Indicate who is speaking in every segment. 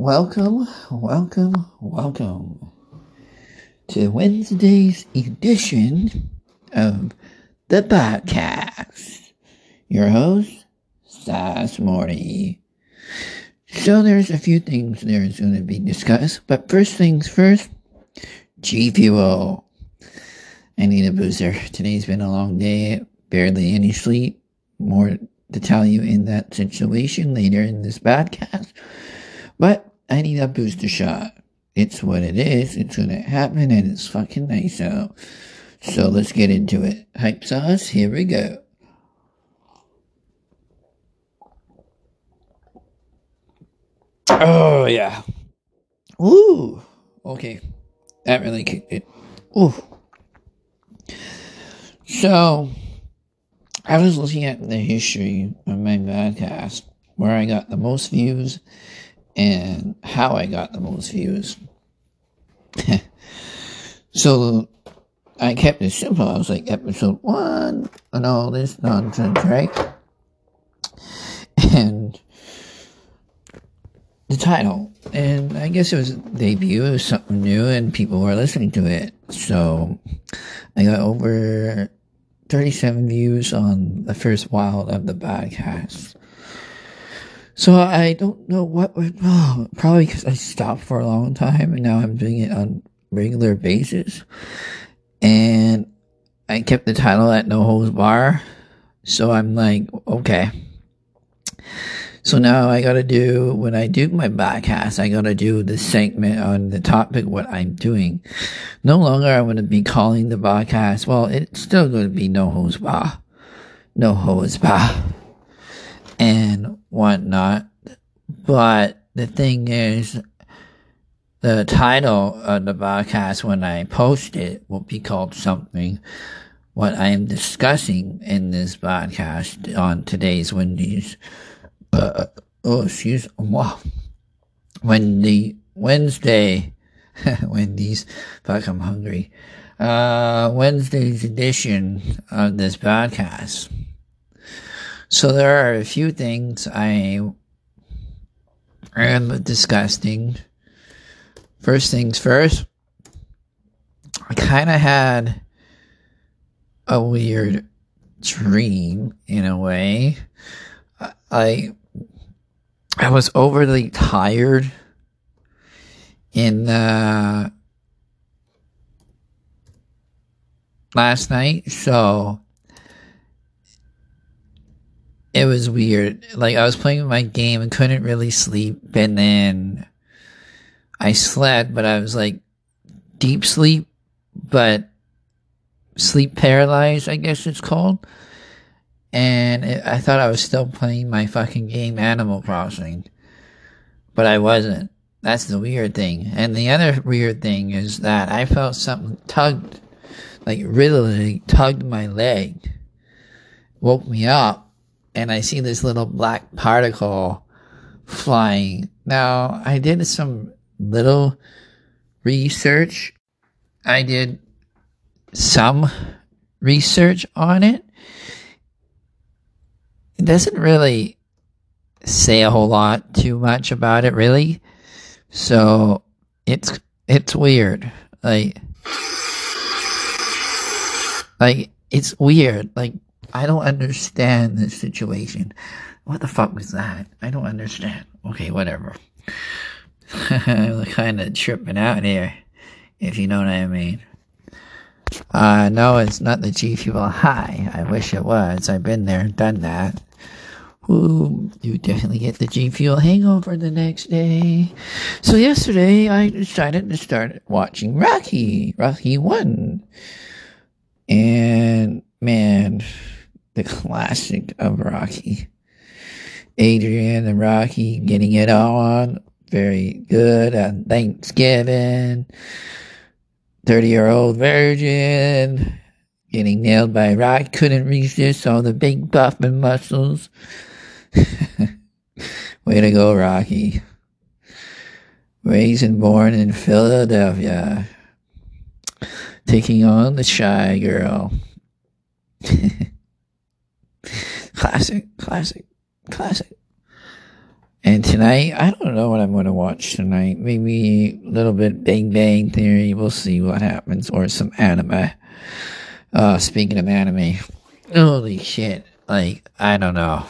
Speaker 1: Welcome, welcome, welcome to Wednesday's edition of the podcast. Your host, Sass Morty. So there's a few things there's going to be discussed, but first things first, G Fuel. I need a booster. Today's been a long day, barely any sleep. More to tell you in that situation later in this podcast. But I need a booster shot. It's what it is. It's gonna happen and it's fucking nice out. So let's get into it. Hype sauce, here we go. Oh yeah. Ooh. Okay. That really kicked it. Ooh. So I was looking at the history of my podcast where I got the most views and how I got the most views. so I kept it simple. I was like, episode one and all this nonsense, right? And the title. And I guess it was a debut, it was something new, and people were listening to it. So I got over 37 views on the first wild of the podcast. So I don't know what went wrong. Oh, probably because I stopped for a long time and now I'm doing it on regular basis. And I kept the title at No Holds Bar. So I'm like, okay. So now I gotta do, when I do my podcast, I gotta do the segment on the topic, what I'm doing. No longer I'm gonna be calling the podcast, well, it's still gonna be No Holds Bar. No Holds Bar and whatnot. But the thing is, the title of the podcast when I post it will be called something what I am discussing in this podcast on today's Wendy's. Uh, oh, excuse wow. Wendy Wednesday Wendy's. Fuck, I'm hungry. Uh, Wednesday's edition of this podcast. So there are a few things I am disgusting. First things first, I kind of had a weird dream in a way. I I was overly tired in uh, last night, so it was weird. Like I was playing my game and couldn't really sleep, and then I slept, but I was like deep sleep, but sleep paralyzed, I guess it's called. And it, I thought I was still playing my fucking game Animal Crossing, but I wasn't. That's the weird thing. And the other weird thing is that I felt something tugged, like really tugged my leg, woke me up, and I see this little black particle flying. Now, I did some little research. I did some research on it. It doesn't really say a whole lot too much about it, really. So it's it's weird. Like like it's weird. Like I don't understand this situation. What the fuck was that? I don't understand. Okay, whatever. I'm kind of tripping out here, if you know what I mean. Uh, no, it's not the G Fuel High. I wish it was. I've been there, done that. Ooh, you definitely get the G Fuel hangover the next day. So yesterday, I decided to start watching Rocky, Rocky 1. And, man, the classic of Rocky. Adrian and Rocky getting it on. Very good on Thanksgiving. 30 year old virgin getting nailed by Rock. Couldn't resist all the big buff and muscles. Way to go, Rocky. Raised and born in Philadelphia. Taking on the shy girl. Classic, classic, classic. And tonight, I don't know what I'm going to watch tonight. Maybe a little bit Big Bang Theory. We'll see what happens. Or some anime. Uh, speaking of anime, holy shit. Like, I don't know.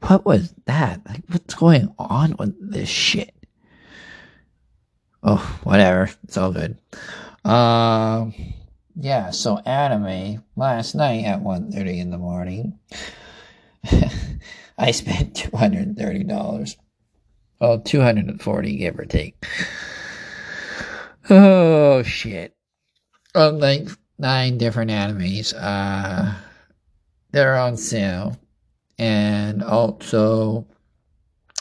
Speaker 1: What was that? Like, what's going on with this shit? Oh, whatever. It's all good. Um, uh, yeah, so anime last night at 1.30 in the morning. I spent $230. Well, 240 give or take. Oh shit. Um, like nine different animes. Uh they're on sale. And also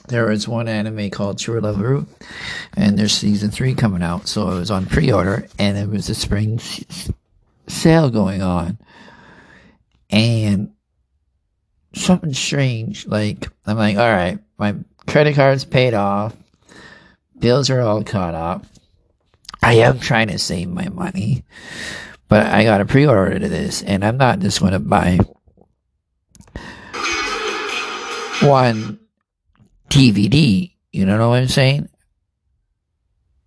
Speaker 1: there was one anime called To Love Ru, and there's season three coming out. So it was on pre-order, and it was a spring sale going on, and something strange. Like I'm like, all right, my credit card's paid off, bills are all caught up. I am trying to save my money, but I got a pre-order to this, and I'm not just going to buy one DVD. You know what I'm saying?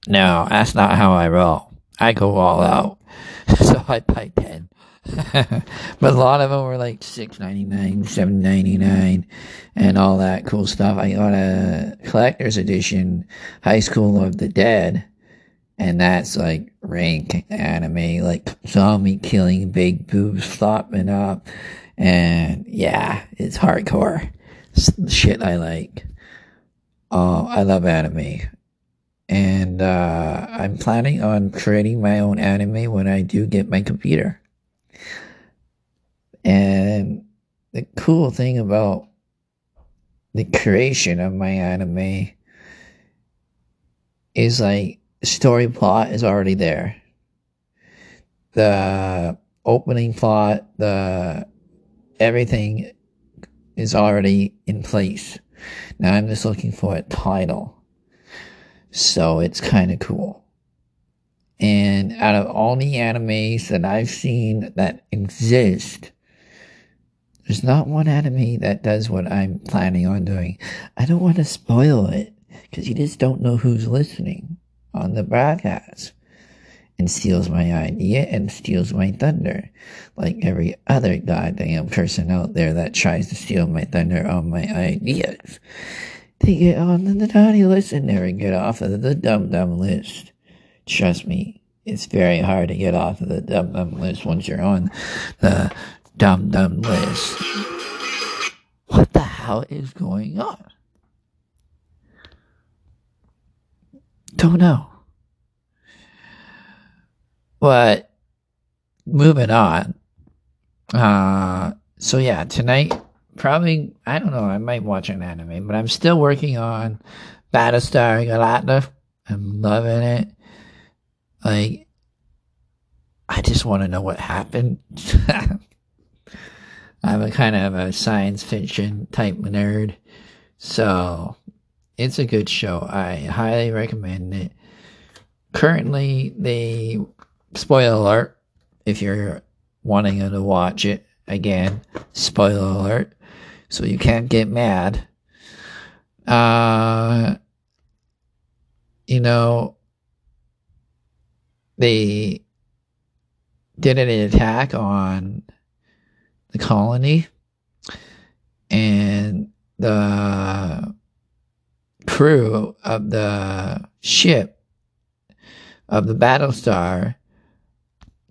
Speaker 1: No, that's not how I roll. I go all out. so I buy 10. but a lot of them were like six ninety nine, seven ninety nine, and all that cool stuff. I got a collector's edition, High School of the Dead, and that's like rank anime, like zombie killing, big boobs flopping up, and yeah, it's hardcore it's shit I like. Uh, I love anime and uh, I'm planning on creating my own anime when I do get my computer. And the cool thing about the creation of my anime is like story plot is already there. The opening plot, the everything is already in place. Now I'm just looking for a title. So it's kind of cool. And out of all the animes that I've seen that exist, there's not one anime that does what I'm planning on doing. I don't want to spoil it because you just don't know who's listening on the broadcast and steals my idea and steals my thunder. Like every other goddamn person out there that tries to steal my thunder on my ideas. They get on the naughty list and never get off of the dumb dumb list. Trust me, it's very hard to get off of the dumb dumb list once you're on the dumb dumb list. What the hell is going on? Don't know. But moving on. Uh so yeah, tonight probably I don't know, I might watch an anime, but I'm still working on Battlestar Galactica. I'm loving it. Like I just want to know what happened. I'm a kind of a science fiction type nerd. So it's a good show. I highly recommend it. Currently, they spoiler alert if you're wanting to watch it again. Spoiler alert. So you can't get mad. Uh, you know, they did an attack on the colony and the crew of the ship of the Battlestar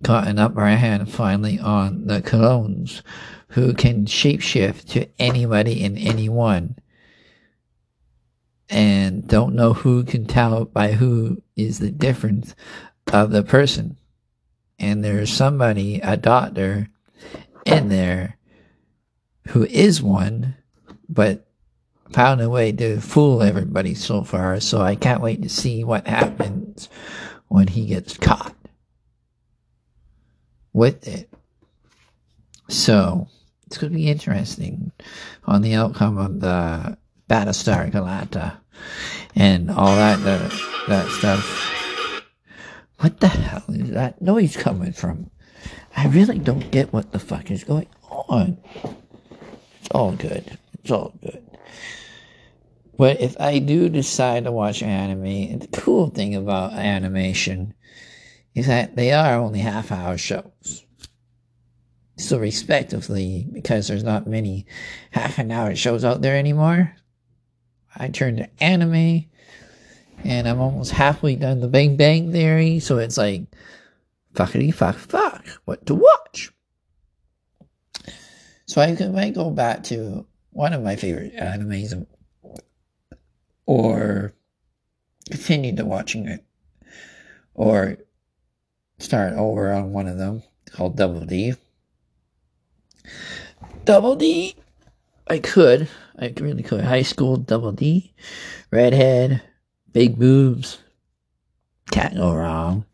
Speaker 1: got an upper hand finally on the clones who can shapeshift to anybody and anyone and don't know who can tell by who is the difference of the person. And there's somebody, a doctor, in there who is one, but found a way to fool everybody so far. So I can't wait to see what happens when he gets caught with it. So it's going to be interesting on the outcome of the Battlestar Galactica and all that uh, that stuff. What the hell is that noise coming from? I really don't get what the fuck is going on. It's all good. It's all good. But if I do decide to watch anime, the cool thing about animation is that they are only half hour shows. So, respectively, because there's not many half an hour shows out there anymore, I turn to anime and I'm almost halfway done the Bang Bang Theory. So, it's like, fuckity fuck fuck, what to watch? So, I could might go back to one of my favorite animes or continue to watching it or start over on one of them called Double D. Double D, I could, I really could. High school Double D, redhead, big boobs, can't go wrong.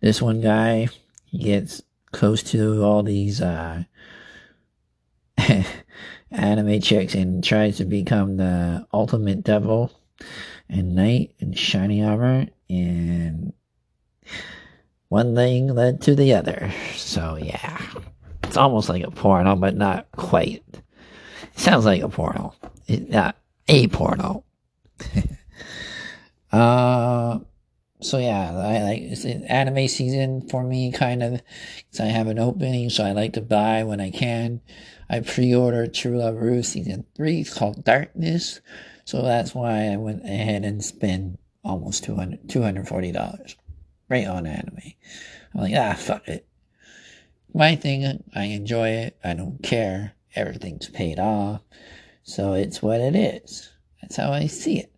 Speaker 1: This one guy, he gets close to all these uh, anime chicks and tries to become the ultimate devil and knight in shiny armor and one thing led to the other. So yeah, it's almost like a porno, but not quite. It sounds like a porno, it, not a porno. Uh, so yeah, I like anime season for me, kind of. Cause I have an opening, so I like to buy when I can. I pre-ordered To Love Ru season three. It's called Darkness, so that's why I went ahead and spent almost 200 $240 right on anime. I'm like, ah, fuck it. My thing, I enjoy it. I don't care. Everything's paid off. So it's what it is. That's how I see it.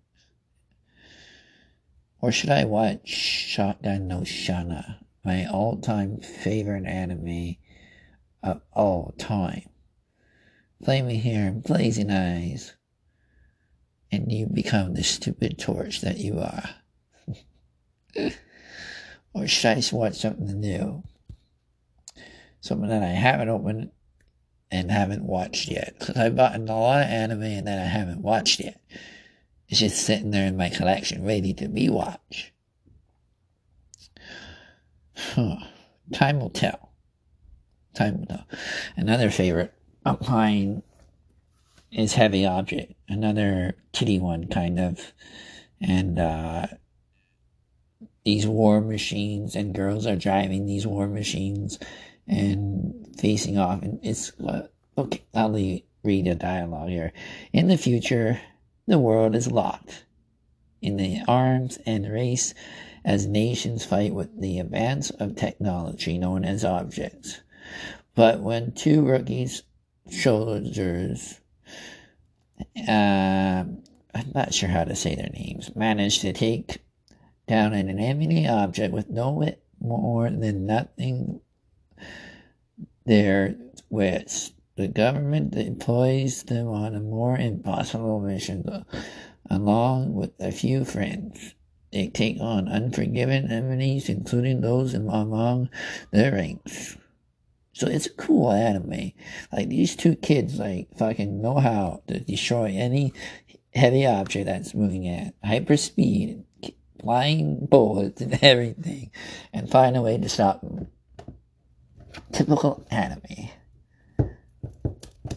Speaker 1: Or should I watch Shakugan no Shana, my all time favorite anime of all time? Flaming hair and blazing eyes, and you become the stupid torch that you are. or should I watch something new? Something that I haven't opened and haven't watched yet. Because I've bought a lot of anime and that I haven't watched yet. It's just sitting there in my collection, ready to be watched. Huh. Time will tell. Time will tell. Another favorite of mine is Heavy Object. Another kitty one, kind of. And, uh, these war machines and girls are driving these war machines and facing off and it's uh, okay i'll read a dialogue here in the future the world is locked in the arms and race as nations fight with the advance of technology known as objects. But when two rookies soldiers uh, i'm not sure how to say their names manage to take down an enemy object with no more than nothing there with the government deploys them on a more impossible mission along with a few friends. They take on unforgiven enemies, including those among their ranks. So it's a cool anime. Like these two kids, like fucking know how to destroy any heavy object that's moving at hyper speed flying bullets and everything, and find a way to stop them. Typical anime.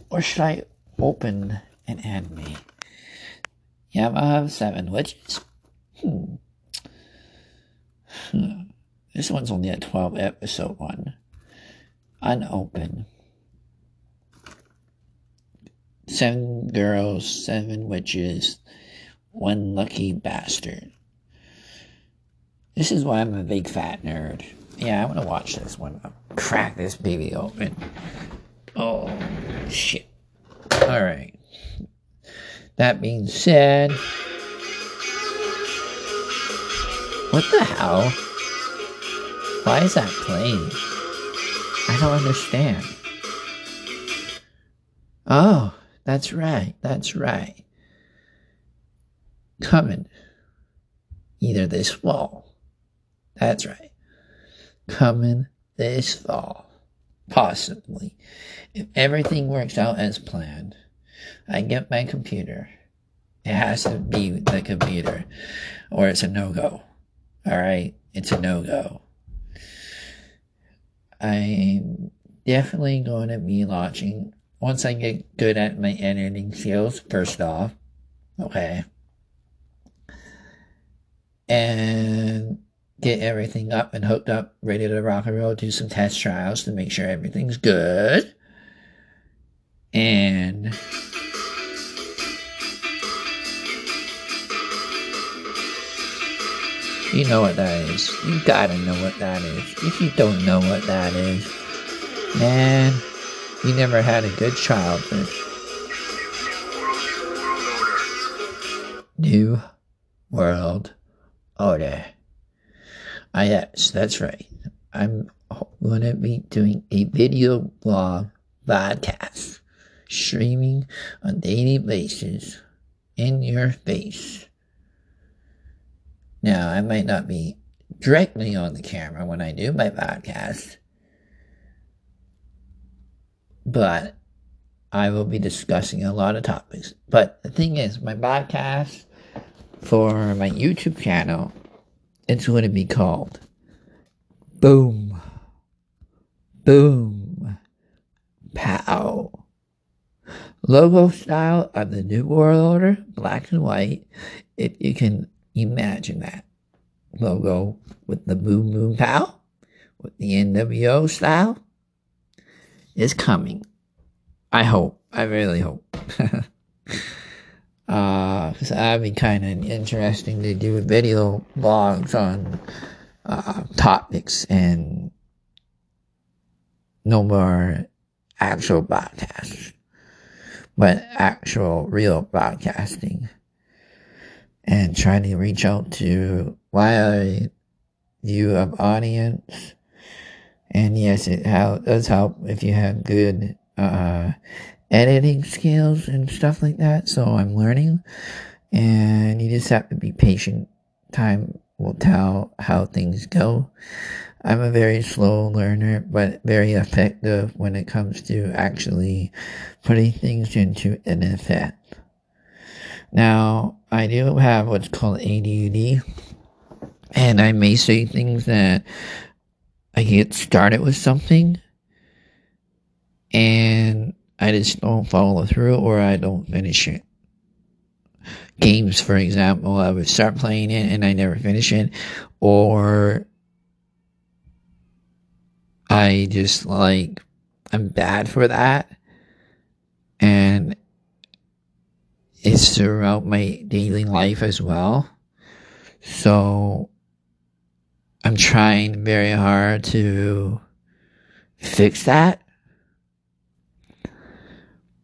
Speaker 1: Or should I open an anime? Yamada 7 Witches? Hmm. hmm. This one's only a 12 episode one. Unopened. Seven girls, seven witches, one lucky bastard. This is why I'm a big fat nerd. Yeah, I want to watch this one. Crack this baby open. Oh, shit. Alright. That being said, what the hell? Why is that playing? I don't understand. Oh, that's right. That's right. Coming either this fall that's right. Coming this fall. Possibly. If everything works out as planned, I get my computer. It has to be the computer, or it's a no go. Alright? It's a no go. I'm definitely going to be launching once I get good at my editing skills, first off, okay, and get everything up and hooked up, ready to rock and roll, do some test trials to make sure everything's good. And you know what that is. You gotta know what that is. If you don't know what that is, man, you never had a good childhood. New World Order. Ah, yes, that's right. I'm going to be doing a video blog podcast streaming on daily basis in your face. Now, I might not be directly on the camera when I do my podcast, but I will be discussing a lot of topics. But the thing is, my podcast for my YouTube channel, it's going to be called Boom, Boom, Pow. Logo style of the New World Order, black and white. If you can imagine that logo with the Boom Boom Pow, with the NWO style, is coming. I hope. I really hope. uh, cause that'd be kind of interesting to do video blogs on uh, topics and no more actual podcasts, but actual real broadcasting and trying to reach out to why you have audience. And yes, it does help if you have good uh, editing skills and stuff like that. So I'm learning, and you just have to be patient. Time will tell how things go. I'm a very slow learner, but very effective when it comes to actually putting things into an effect. Now, I do have what's called ADD, and I may say things that I get started with something and I just don't follow through or I don't finish it. Games, for example, I would start playing it and I never finish it, or I just like, I'm bad for that. And it's throughout my daily life as well. So I'm trying very hard to fix that.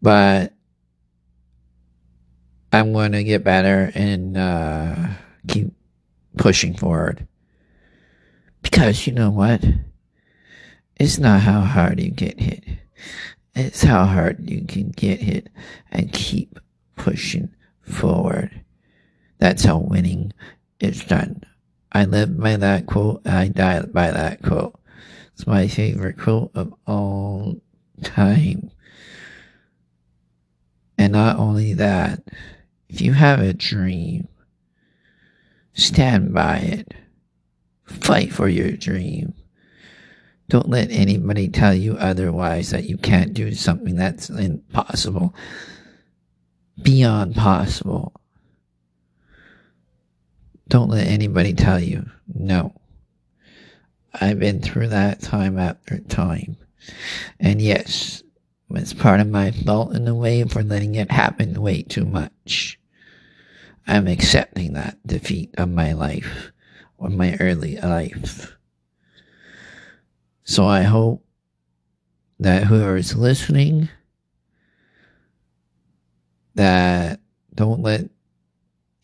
Speaker 1: But I'm going to get better and uh, keep pushing forward. Because you know what? It's not how hard you get hit. It's how hard you can get hit and keep pushing forward. That's how winning is done. I live by that quote. I die by that quote. It's my favorite quote of all time. And not only that, if you have a dream, stand by it. Fight for your dream. Don't let anybody tell you otherwise that you can't do something that's impossible, beyond possible. Don't let anybody tell you no. I've been through that time after time. And yes, it's part of my fault in a way for letting it happen way too much. I'm accepting that defeat of my life or my early life. So I hope that whoever is listening that don't let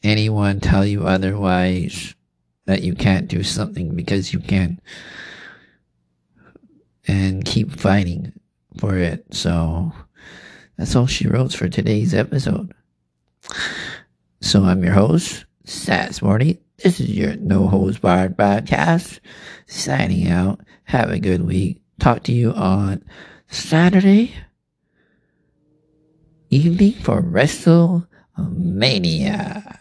Speaker 1: anyone tell you otherwise that you can't do something because you can and keep fighting for it. So that's all she wrote for today's episode. So I'm your host, Sass Morty. This is your No Holds Barred podcast. Signing out. Have a good week. Talk to you on Saturday evening for WrestleMania.